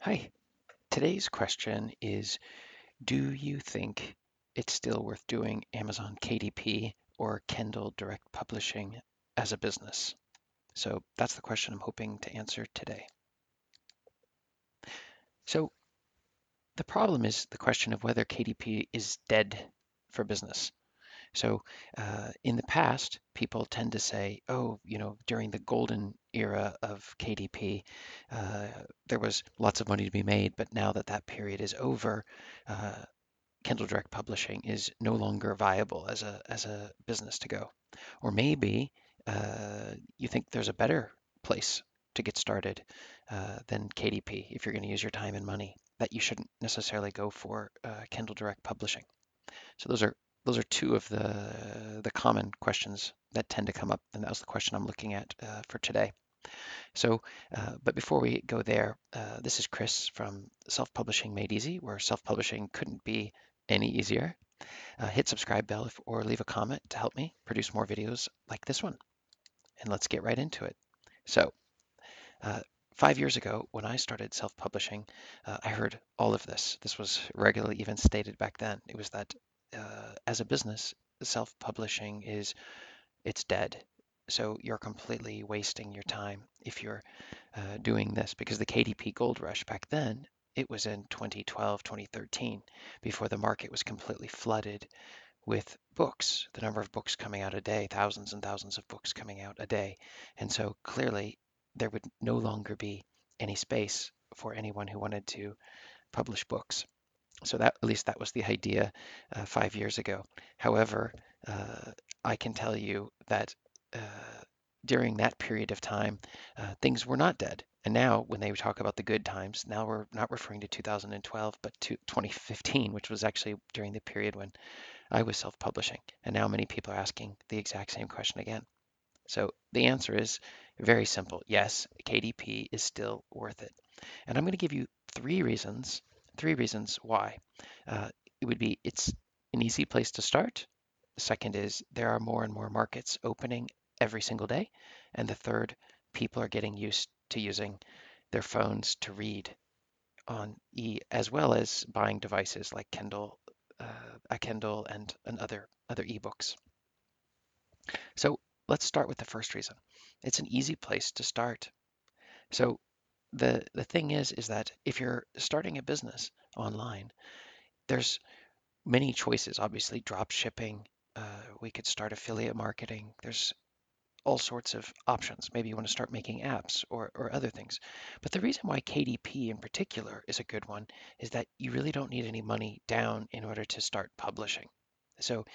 Hi, today's question is Do you think it's still worth doing Amazon KDP or Kindle Direct Publishing as a business? So that's the question I'm hoping to answer today. So the problem is the question of whether KDP is dead for business. So uh, in the past, people tend to say, oh, you know, during the golden era of KDP, uh, there was lots of money to be made, but now that that period is over, uh, Kindle Direct Publishing is no longer viable as a as a business to go. Or maybe uh, you think there's a better place to get started uh, than KDP if you're going to use your time and money. That you shouldn't necessarily go for uh, Kindle Direct Publishing. So those are those are two of the the common questions that tend to come up, and that was the question I'm looking at uh, for today. So, uh, but before we go there, uh, this is Chris from Self Publishing Made Easy, where self publishing couldn't be any easier. Uh, hit subscribe bell if, or leave a comment to help me produce more videos like this one. And let's get right into it. So, uh, five years ago, when I started self publishing, uh, I heard all of this. This was regularly even stated back then. It was that uh, as a business, self publishing is it's dead. So you're completely wasting your time if you're uh, doing this because the KDP gold rush back then, it was in 2012, 2013, before the market was completely flooded with books, the number of books coming out a day, thousands and thousands of books coming out a day. And so clearly there would no longer be any space for anyone who wanted to publish books. So that at least that was the idea uh, five years ago. However, uh, I can tell you that uh, during that period of time, uh, things were not dead. And now, when they talk about the good times, now we're not referring to 2012, but to 2015, which was actually during the period when I was self publishing. And now many people are asking the exact same question again. So the answer is very simple yes, KDP is still worth it. And I'm going to give you three reasons, three reasons why. Uh, it would be it's an easy place to start. The second is there are more and more markets opening every single day. And the third, people are getting used to using their phones to read on e as well as buying devices like Kindle, uh, a Kindle and, and other other ebooks. So let's start with the first reason. It's an easy place to start. So the the thing is is that if you're starting a business online, there's many choices. Obviously, drop shipping. Uh, we could start affiliate marketing. There's all sorts of options. Maybe you want to start making apps or, or other things. But the reason why KDP in particular is a good one is that you really don't need any money down in order to start publishing. So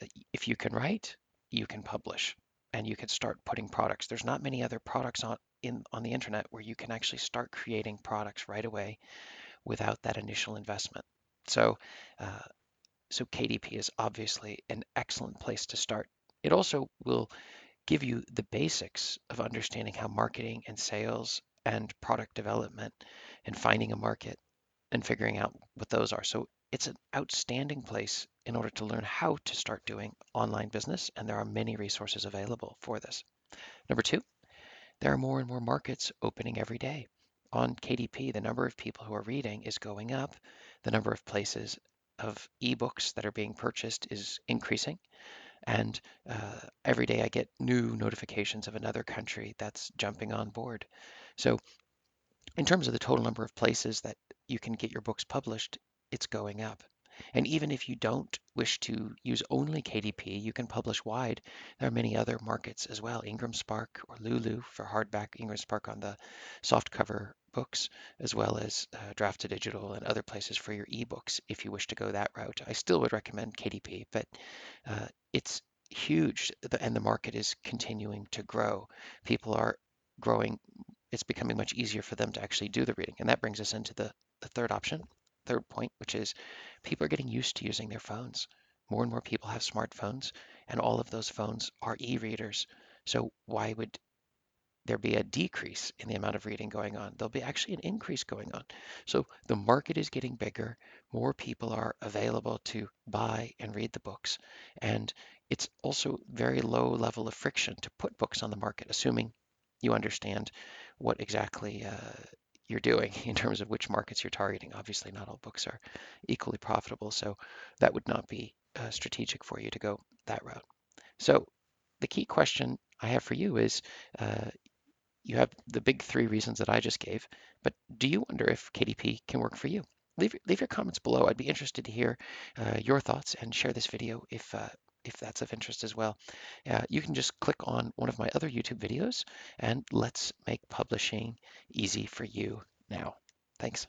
uh, if you can write, you can publish and you can start putting products. There's not many other products on in on the internet where you can actually start creating products right away without that initial investment. So uh, so KDP is obviously an excellent place to start. It also will give you the basics of understanding how marketing and sales and product development and finding a market and figuring out what those are. So it's an outstanding place in order to learn how to start doing online business, and there are many resources available for this. Number two, there are more and more markets opening every day. On KDP, the number of people who are reading is going up. The number of places of ebooks that are being purchased is increasing. And uh, every day I get new notifications of another country that's jumping on board. So, in terms of the total number of places that you can get your books published, it's going up. And even if you don't wish to use only KDP, you can publish wide. There are many other markets as well, Ingram Spark or Lulu for hardback, Ingram Spark on the softcover books, as well as uh, Draft2Digital and other places for your ebooks if you wish to go that route. I still would recommend KDP, but uh, it's huge and the market is continuing to grow. People are growing, it's becoming much easier for them to actually do the reading. And that brings us into the, the third option, third point, which is people are getting used to using their phones. More and more people have smartphones, and all of those phones are e readers. So, why would there be a decrease in the amount of reading going on. There'll be actually an increase going on. So the market is getting bigger. More people are available to buy and read the books. And it's also very low level of friction to put books on the market, assuming you understand what exactly uh, you're doing in terms of which markets you're targeting. Obviously, not all books are equally profitable, so that would not be uh, strategic for you to go that route. So the key question I have for you is, uh, you have the big three reasons that I just gave, but do you wonder if KDP can work for you? Leave, leave your comments below. I'd be interested to hear uh, your thoughts and share this video if, uh, if that's of interest as well. Uh, you can just click on one of my other YouTube videos and let's make publishing easy for you now. Thanks.